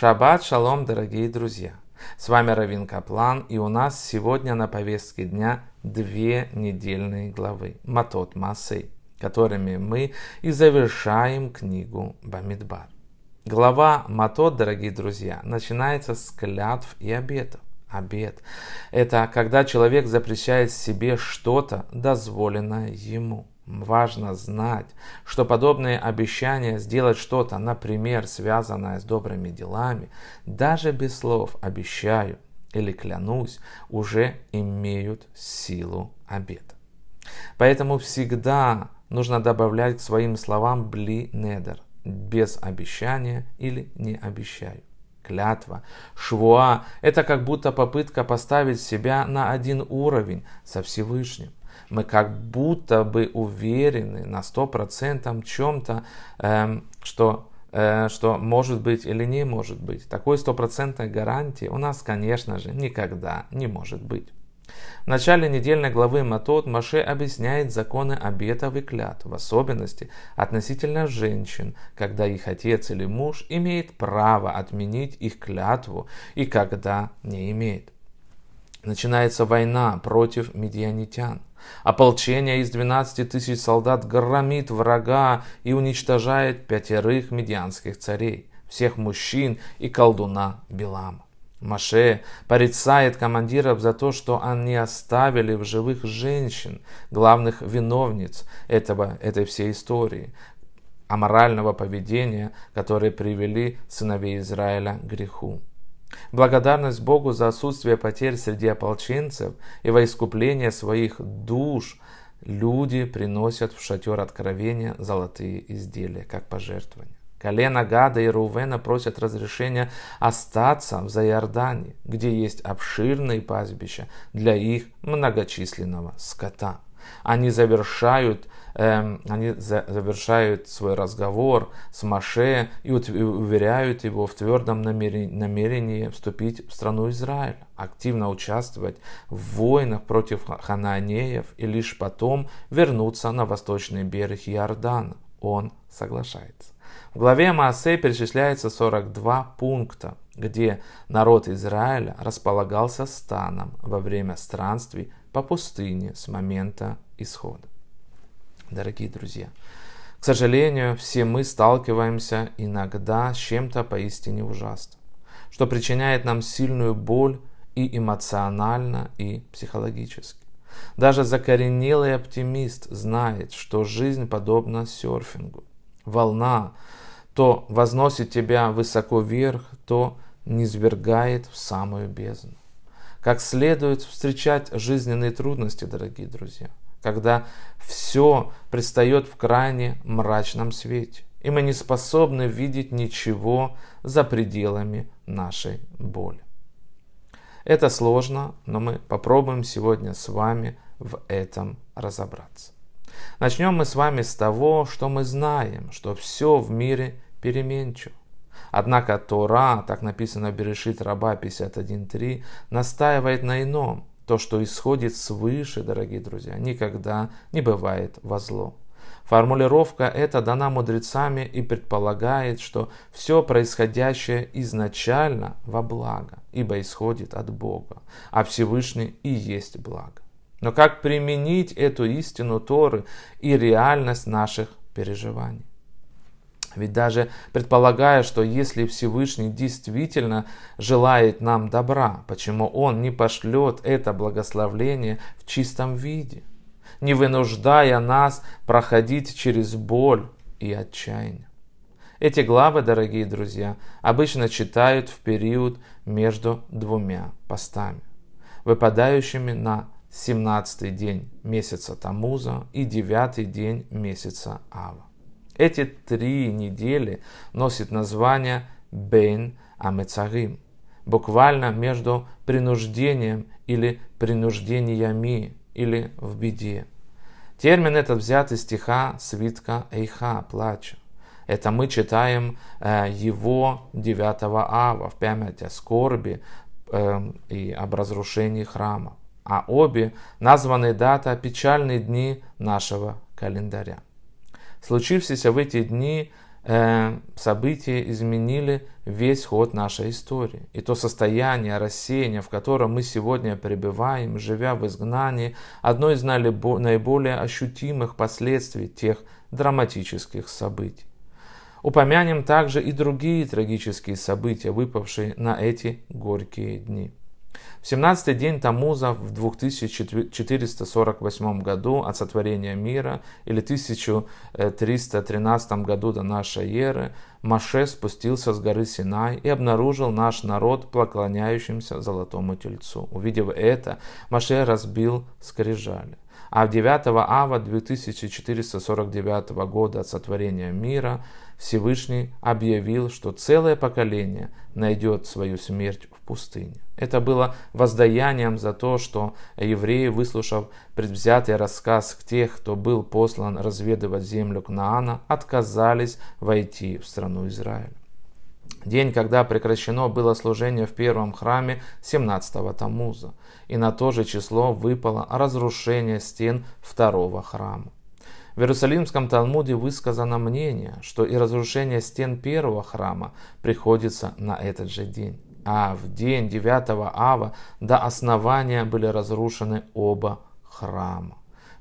Шаббат шалом, дорогие друзья! С вами Равин Каплан, и у нас сегодня на повестке дня две недельные главы Матот Масей, которыми мы и завершаем книгу Бамидбар. Глава Матот, дорогие друзья, начинается с клятв и обетов. Обет – это когда человек запрещает себе что-то, дозволенное ему. Важно знать, что подобные обещания сделать что-то, например, связанное с добрыми делами, даже без слов «обещаю» или «клянусь», уже имеют силу обета. Поэтому всегда нужно добавлять к своим словам «бли недер» без обещания или «не обещаю». Клятва, швуа – это как будто попытка поставить себя на один уровень со Всевышним мы как будто бы уверены на сто процентов чем-то, эм, что э, что может быть или не может быть. Такой стопроцентной гарантии у нас, конечно же, никогда не может быть. В начале недельной главы Матот Маше объясняет законы обетов и клятв, в особенности относительно женщин, когда их отец или муж имеет право отменить их клятву и когда не имеет. Начинается война против медианитян. Ополчение из 12 тысяч солдат громит врага и уничтожает пятерых медианских царей, всех мужчин и колдуна Билама. Маше порицает командиров за то, что они оставили в живых женщин, главных виновниц этого, этой всей истории, аморального поведения, которые привели сыновей Израиля к греху. Благодарность Богу за отсутствие потерь среди ополченцев и во искупление своих душ люди приносят в шатер откровения золотые изделия, как пожертвование. Колено Гада и Рувена просят разрешения остаться в Зайордане, где есть обширные пастбища для их многочисленного скота. Они завершают Эм, они завершают свой разговор с Маше и уверяют его в твердом намерении вступить в страну Израиля, активно участвовать в войнах против хананеев и лишь потом вернуться на восточный берег Иордана. Он соглашается. В главе Маасей перечисляется 42 пункта, где народ Израиля располагался станом во время странствий по пустыне с момента исхода дорогие друзья. К сожалению, все мы сталкиваемся иногда с чем-то поистине ужасным, что причиняет нам сильную боль и эмоционально, и психологически. Даже закоренелый оптимист знает, что жизнь подобна серфингу. Волна то возносит тебя высоко вверх, то низвергает в самую бездну. Как следует встречать жизненные трудности, дорогие друзья – когда все предстает в крайне мрачном свете, и мы не способны видеть ничего за пределами нашей боли. Это сложно, но мы попробуем сегодня с вами в этом разобраться. Начнем мы с вами с того, что мы знаем, что все в мире переменчиво. Однако Тора, так написано в Берешит Раба 51.3, настаивает на ином. То, что исходит свыше, дорогие друзья, никогда не бывает во зло. Формулировка эта дана мудрецами и предполагает, что все происходящее изначально во благо, ибо исходит от Бога, а Всевышний и есть благо. Но как применить эту истину Торы и реальность наших переживаний? Ведь даже предполагая, что если Всевышний действительно желает нам добра, почему Он не пошлет это благословление в чистом виде, не вынуждая нас проходить через боль и отчаяние? Эти главы, дорогие друзья, обычно читают в период между двумя постами, выпадающими на 17 день месяца Тамуза и 9 день месяца Ава. Эти три недели носят название Бен Амецарим, буквально между принуждением или принуждениями, или в беде. Термин этот взят из стиха свитка Эйха, плача. Это мы читаем э, его 9 ава в память о скорби э, и об разрушении храма. А обе названы дата печальные дни нашего календаря. Случившийся в эти дни э, события изменили весь ход нашей истории. И то состояние рассеяния, в котором мы сегодня пребываем, живя в изгнании, одно из наиболее ощутимых последствий тех драматических событий. Упомянем также и другие трагические события, выпавшие на эти горькие дни. В 17-й день Тамуза в 2448 году от сотворения мира или 1313 году до нашей эры Маше спустился с горы Синай и обнаружил наш народ поклоняющимся золотому тельцу. Увидев это, Маше разбил скрижали. А в 9 ава 2449 года от сотворения мира Всевышний объявил, что целое поколение найдет свою смерть пустыне. Это было воздаянием за то, что евреи, выслушав предвзятый рассказ тех, кто был послан разведывать землю Кнаана, отказались войти в страну Израиля. День, когда прекращено было служение в первом храме 17-го Тамуза, и на то же число выпало разрушение стен второго храма. В Иерусалимском Талмуде высказано мнение, что и разрушение стен первого храма приходится на этот же день. А в день 9 ава до основания были разрушены оба храма.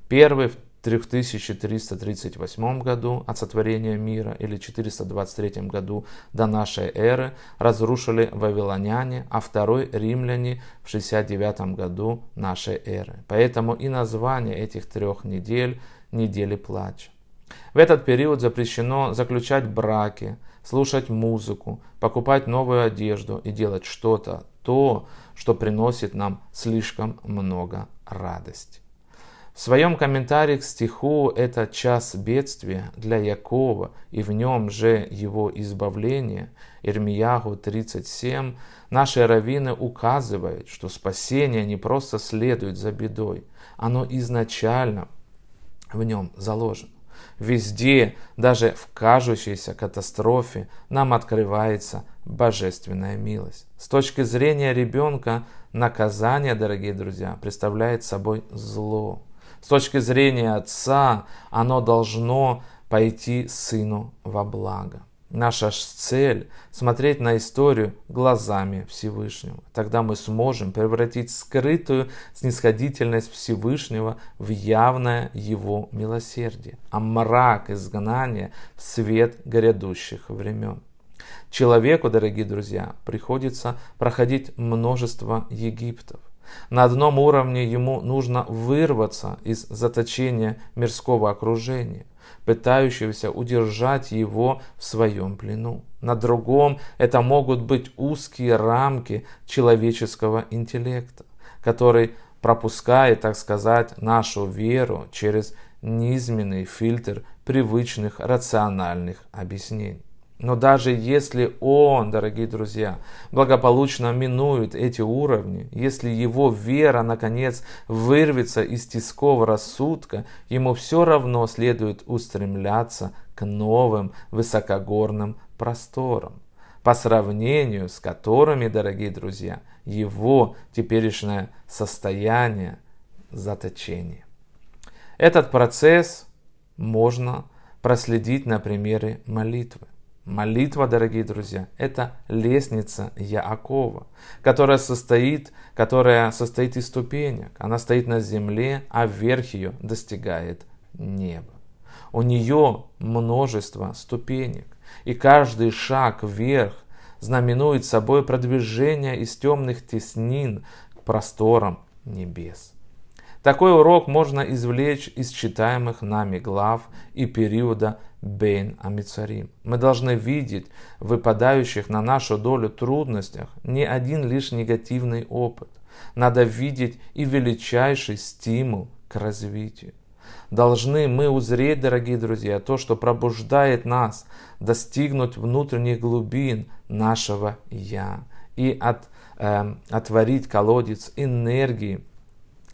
Первый в 3338 году от сотворения мира или 423 году до нашей эры разрушили вавилоняне, а второй римляне в 69 году нашей эры. Поэтому и название этих трех недель – недели плача. В этот период запрещено заключать браки, слушать музыку, покупать новую одежду и делать что-то, то, что приносит нам слишком много радости. В своем комментарии к стиху «Это час бедствия для Якова, и в нем же его избавление» Ирмиягу 37, наши раввины указывают, что спасение не просто следует за бедой, оно изначально в нем заложено. Везде, даже в кажущейся катастрофе, нам открывается божественная милость. С точки зрения ребенка, наказание, дорогие друзья, представляет собой зло. С точки зрения отца, оно должно пойти сыну во благо. Наша цель – смотреть на историю глазами Всевышнего. Тогда мы сможем превратить скрытую снисходительность Всевышнего в явное Его милосердие, а мрак изгнания в свет грядущих времен. Человеку, дорогие друзья, приходится проходить множество Египтов. На одном уровне ему нужно вырваться из заточения мирского окружения, пытающегося удержать его в своем плену. На другом это могут быть узкие рамки человеческого интеллекта, который пропускает, так сказать, нашу веру через низменный фильтр привычных рациональных объяснений. Но даже если он, дорогие друзья, благополучно минует эти уровни, если его вера, наконец, вырвется из тисков рассудка, ему все равно следует устремляться к новым высокогорным просторам, по сравнению с которыми, дорогие друзья, его теперешнее состояние заточения. Этот процесс можно проследить на примере молитвы. Молитва, дорогие друзья, это лестница Яакова, которая состоит, которая состоит из ступенек. Она стоит на земле, а верх ее достигает неба. У нее множество ступенек, и каждый шаг вверх знаменует собой продвижение из темных теснин к просторам небес. Такой урок можно извлечь из читаемых нами глав и периода Бейн Амицарим. Мы должны видеть выпадающих на нашу долю трудностях не один лишь негативный опыт. Надо видеть и величайший стимул к развитию. Должны мы узреть, дорогие друзья, то, что пробуждает нас, достигнуть внутренних глубин нашего «Я» и от, э, отворить колодец энергии,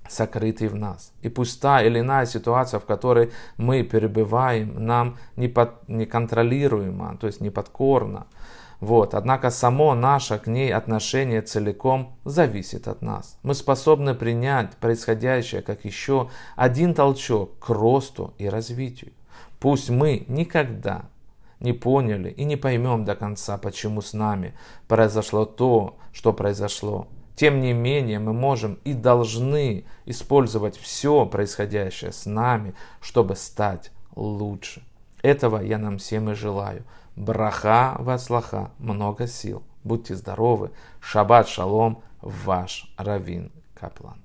сокрытый в нас. И пусть та или иная ситуация, в которой мы перебываем, нам не под, неконтролируема, то есть не подкорна. Вот. Однако само наше к ней отношение целиком зависит от нас. Мы способны принять происходящее как еще один толчок к росту и развитию. Пусть мы никогда не поняли и не поймем до конца, почему с нами произошло то, что произошло. Тем не менее, мы можем и должны использовать все происходящее с нами, чтобы стать лучше. Этого я нам всем и желаю. Браха васлаха, много сил. Будьте здоровы. Шаббат шалом, ваш Равин Каплан.